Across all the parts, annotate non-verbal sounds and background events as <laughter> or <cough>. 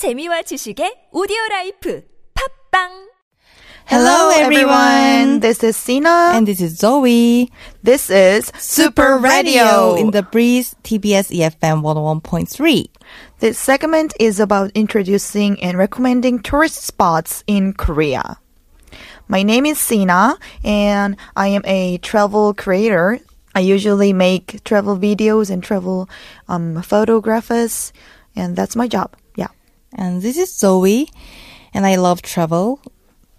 재미와 지식의 오디오 라이프 팝빵 Hello, everyone. This is Sina. And this is Zoe. This is Super Radio Into the Breeze TBS EFM 101.3. This segment is about introducing and recommending tourist spots in Korea. My name is Sina and I am a travel creator. I usually make travel videos and travel um, photographs and that's my job. And this is Zoe. And I love travel.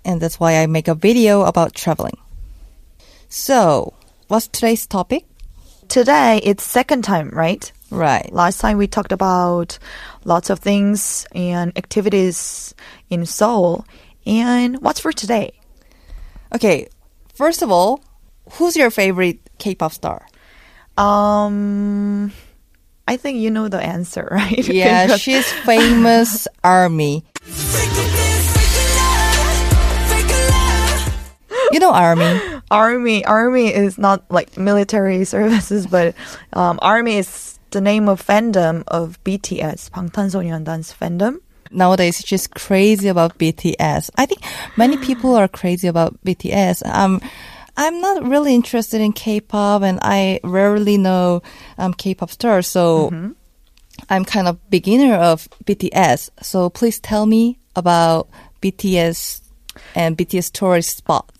And that's why I make a video about traveling. So, what's today's topic? Today it's second time, right? Right. Last time we talked about lots of things and activities in Seoul. And what's for today? Okay. First of all, who's your favorite K-pop star? Um, I think you know the answer, <laughs> right? Yeah, Because- she's famous <laughs> Army. You know Army. army. Army is not like military services, <laughs> but um, army is the name of fandom of BTS, 방탄소년단's fandom. nowadays she's crazy about BTS. I think many people are crazy about BTS. Um, I'm not really interested in K-pop, and I rarely know um, K-pop stars, so I'm kind of beginner of BTS. So please tell me about BTS and BTS tourist spots.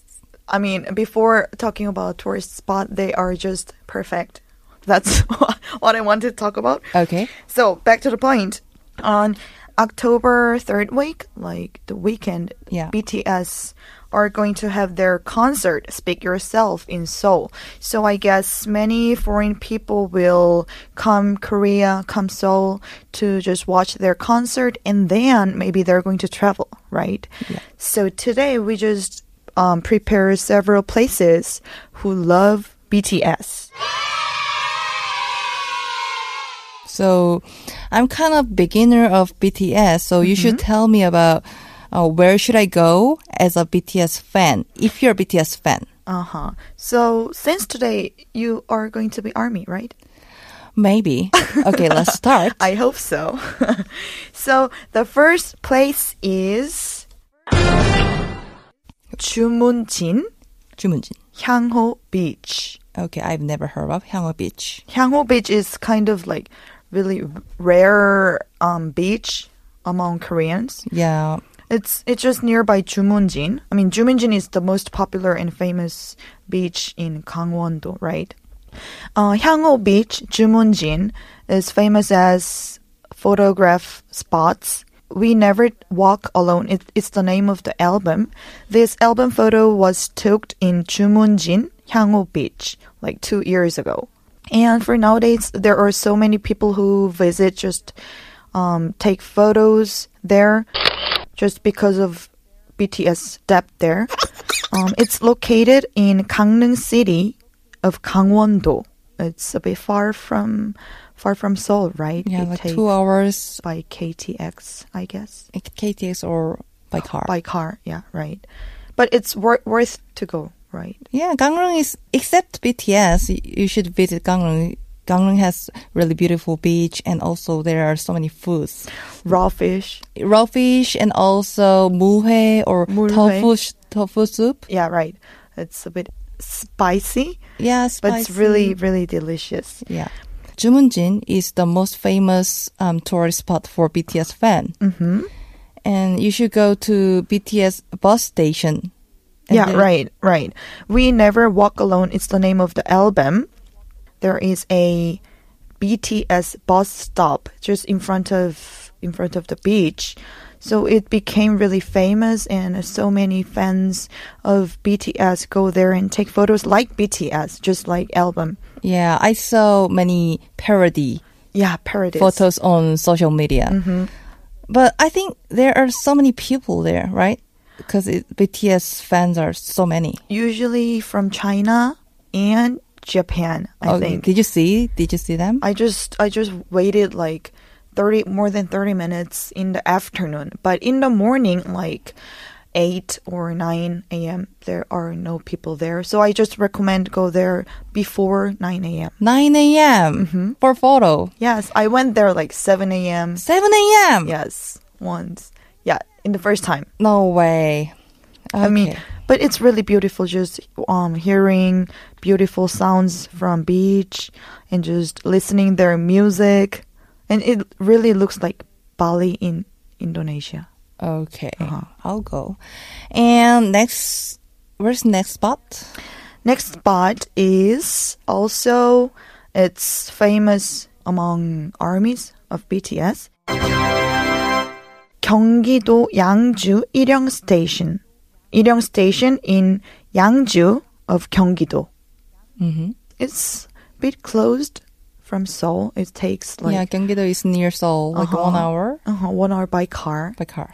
I mean, before talking about tourist spot, they are just perfect. That's <laughs> what I want to talk about. Okay. So back to the point. On October third week, like the weekend, Yeah. BTS are going to have their concert "Speak Yourself" in Seoul. So I guess many foreign people will come Korea, come Seoul to just watch their concert, and then maybe they're going to travel, right? So today we just um, prepare several places who love BTS. So I'm kind of beginner of BTS, so you should tell me about uh, where should I go as a BTS fan if you're a BTS fan. Uh huh. So since today you are going to be army, right? Maybe. Okay, let's start. <laughs> I hope so. <laughs> so the first place is 주문진 주문진. Hyangho Beach. Okay, I've never heard of Hyangwoo Beach. Hyangho Beach is kind of like really rare um, beach among Koreans. Yeah. It's it's just nearby Jumunjin. I mean, Jumunjin is the most popular and famous beach in Gangwon-do, right? Uh, Hyangho Beach, Jumunjin, is famous as photograph spots. We Never Walk Alone. It, it's the name of the album. This album photo was took in Jumunjin, Hyangho Beach, like two years ago. And for nowadays, there are so many people who visit just um, take photos there just because of BTS depth there. <laughs> Um, it's located in Gangneung City of Gangwon-do. It's a bit far from far from Seoul, right? Yeah, It like takes two hours by KTX, I guess. KTX or by car. By car, yeah, right. But it's wor- worth to go, right? Yeah, Gangneung is except BTS. You should visit Gangneung. Gangneung has really beautiful beach, and also there are so many foods, Raw fish, raw fish, and also muhe or tofu tofu soup. yeah, right. It's a bit spicy, Yeah, spicy. but it's really, really delicious. Yeah. Jumunjin is the most famous um, tourist spot for BTS fan. hmm And you should go to BTS bus station. And Yeah, right, right. We Never Walk Alone It's the name of the album. There is a BTS bus stop just in front of in front of the beach. So it became really famous and so many fans of BTS go there and take photos like BTS, just like album. Yeah, I saw many parody Yeah, parodies. photos on social media. Mm-hmm. But I think there are so many people there, right? Because BTS fans are so many. Usually from China and Japan, I Okay, think. Did you see? Did you see them? I just I just waited like 30 more than 30 minutes in the afternoon, but in the morning like 8 or 9 a.m. there are no people there. So I just recommend go there before 9 a.m. 9 a.m. Mm-hmm. for photo. Yes, I went there like 7 a.m. 7 a.m. Yes. once. In the first time. No way. I mean, but it's really beautiful just um hearing beautiful sounds from beach and just listening their music and it really looks like Bali in Indonesia. okay, Uh-huh. I'll go. And next, where's next spot? Next spot is also it's famous among armies of BTS. 경기도 양주 일영 station. 일영 station in Yangju of Gyeonggi-do. Mm-hmm. It's a bit closed from Seoul. It takes like yeah, Gyeonggi-do is near Seoul, like Uh-huh. one hour uh one hour by car. by car.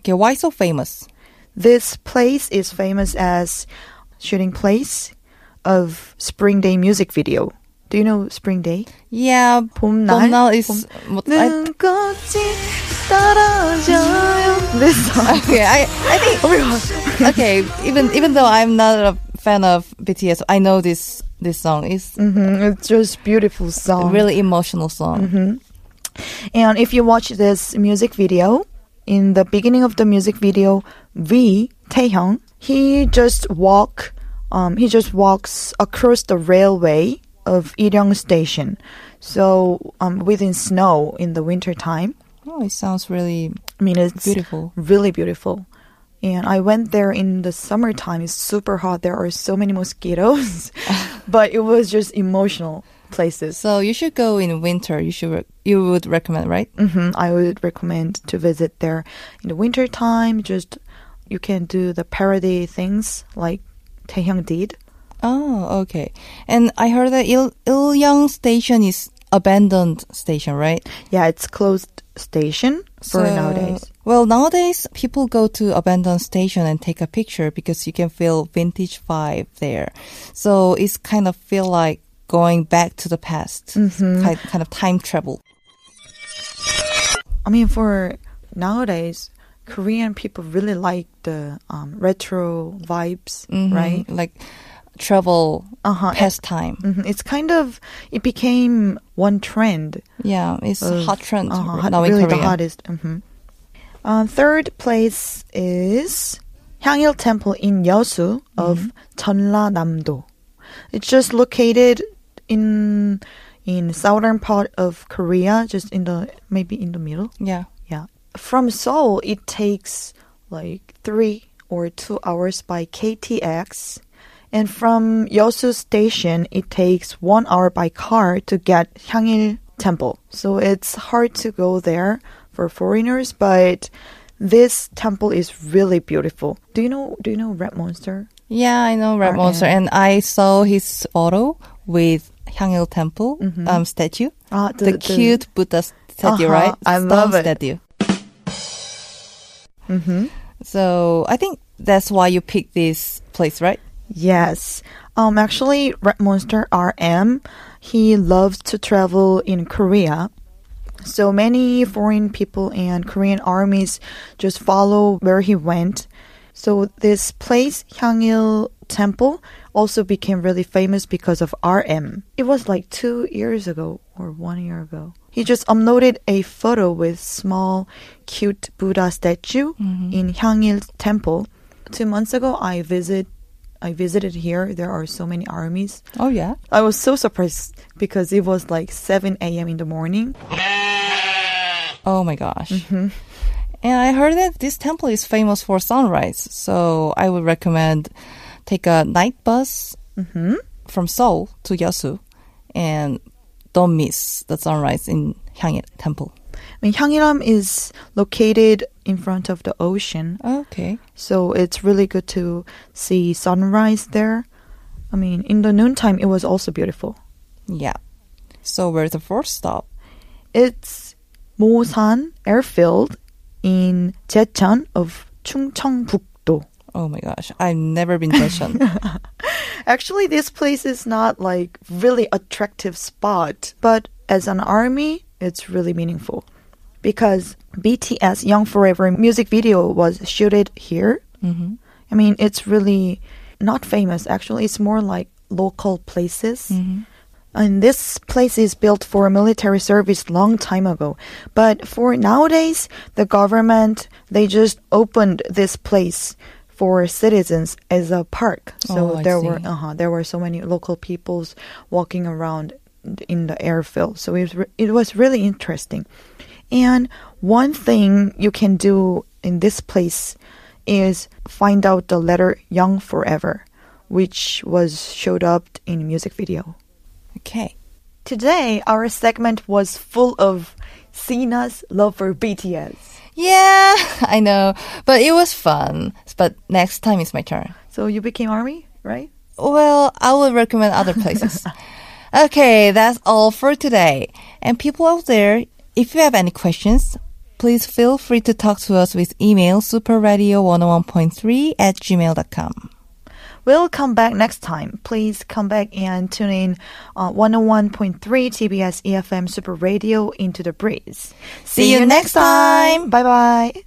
Okay, why so famous? This place is famous as shooting place of Spring Day music video. Do you know Spring Day? Yeah, 봄날? 봄날 is 봄- what I, 눈꽃이 떨어져요. this song. <laughs> okay. I I think Oh my god. okay. Even even though I'm not a fan of BTS, I know this this song is hmm It's just beautiful song. really emotional song. hmm And if you watch this music video, in the beginning of the music video, V Taehyung, he just walk, um, he just walks across the railway of Iryong Station. So, um, within snow in the winter time. Oh, it sounds really I mean, it's beautiful. really beautiful. And I went there in the summertime. It's super hot. There are so many mosquitoes, <laughs> but it was just emotional places. So you should go in winter. You should re- you would recommend, right? hmm I would recommend to visit there in the winter time. Just you can do the parody things like Taehyung did. Oh, okay. And I heard that Il Ilyang Station is abandoned station, right? Yeah, it's closed station for So- nowadays. Well, nowadays people go to abandoned station and take a picture because you can feel vintage vibe there. So it's kind of feel like going back to the past, Mm-hmm. kind, kind of time travel. I mean, for nowadays, Korean people really like the um, retro vibes, Mhm. right? Like travel Uh-huh. past time. hmm It's kind of it became one trend. Yeah, it's of- hot trend uh-huh, hot- now in Korea. the hottest. hmm Uh, third place is Hyangil Temple in Yeosu of Jeollanam-do. It's just located in in southern part of Korea, just in the maybe in the middle. Yeah. Yeah, from Seoul it takes like three or two hours by KTX. And from Yeosu Station, it takes one hour by car to get Hyangil Temple. So it's hard to go there for foreigners, but this temple is really beautiful. Do you know? Do you know Rap Monster? Yeah, I know Rap. Monster, and I saw his photo with Hyangil Temple Mhm. um, statue, Ah, the, cute Buddha statue, Uh-huh, right? I Stone love it. Statue. Mm-hmm. So I think that's why you picked this place, right? Yes. Um. Actually, Rap Monster RM, he loves to travel in Korea. So many foreign people and Korean armies just follow where he went. So this place, Hyangil Temple, also became really famous because of RM. It was like two years ago or one year ago. He just uploaded a photo with small, cute Buddha statue in Hyangil Temple. Two months ago, I visit, I visited here. There are so many armies. Oh yeah. I was so surprised because it was like 7 a.m. in the morning. Oh my gosh. Mm-hmm. And I heard that this temple is famous for sunrise, so I would recommend take a night bus Mm-hmm. from Seoul to Yeosu, and don't miss the sunrise in Hyangil Temple. I mean, Hyangiram is located in front of the ocean, Okay. so it's really good to see sunrise there. I mean, in the noontime, it was also beautiful. Yeah. So where's the first stop? It's Mosan Airfield in Jecheon of Chungcheongbuk-do. Oh my gosh, I've never been to Daejeon. <laughs> Actually, this place is not like really attractive spot, but as an army, it's really meaningful because BTS Young Forever music video was shooted here. hmm I mean, it's really not famous. Actually, it's more like local places. hmm And this place is built for military service long time ago. But for nowadays, the government, they just opened this place for citizens as a park. So Oh, I there were uh-huh, there were so many local peoples walking around in the airfield. So it was re- it was really interesting. And one thing you can do in this place is find out the letter Young Forever, which was showed up in music video. Okay. Today, our segment was full of Sina's love for BTS. Yeah, <laughs> I know, but it was fun. But next time it's my turn. So you became ARMY, right? Well, I would recommend other places. <laughs> okay, that's all for today. And people out there, if you have any questions, please feel free to talk to us with email superradio101.3 at gmail.com. We'll come back next time. Please come back and tune in uh, 101.3 TBS EFM Super Radio into the breeze. See you next time. Bye bye.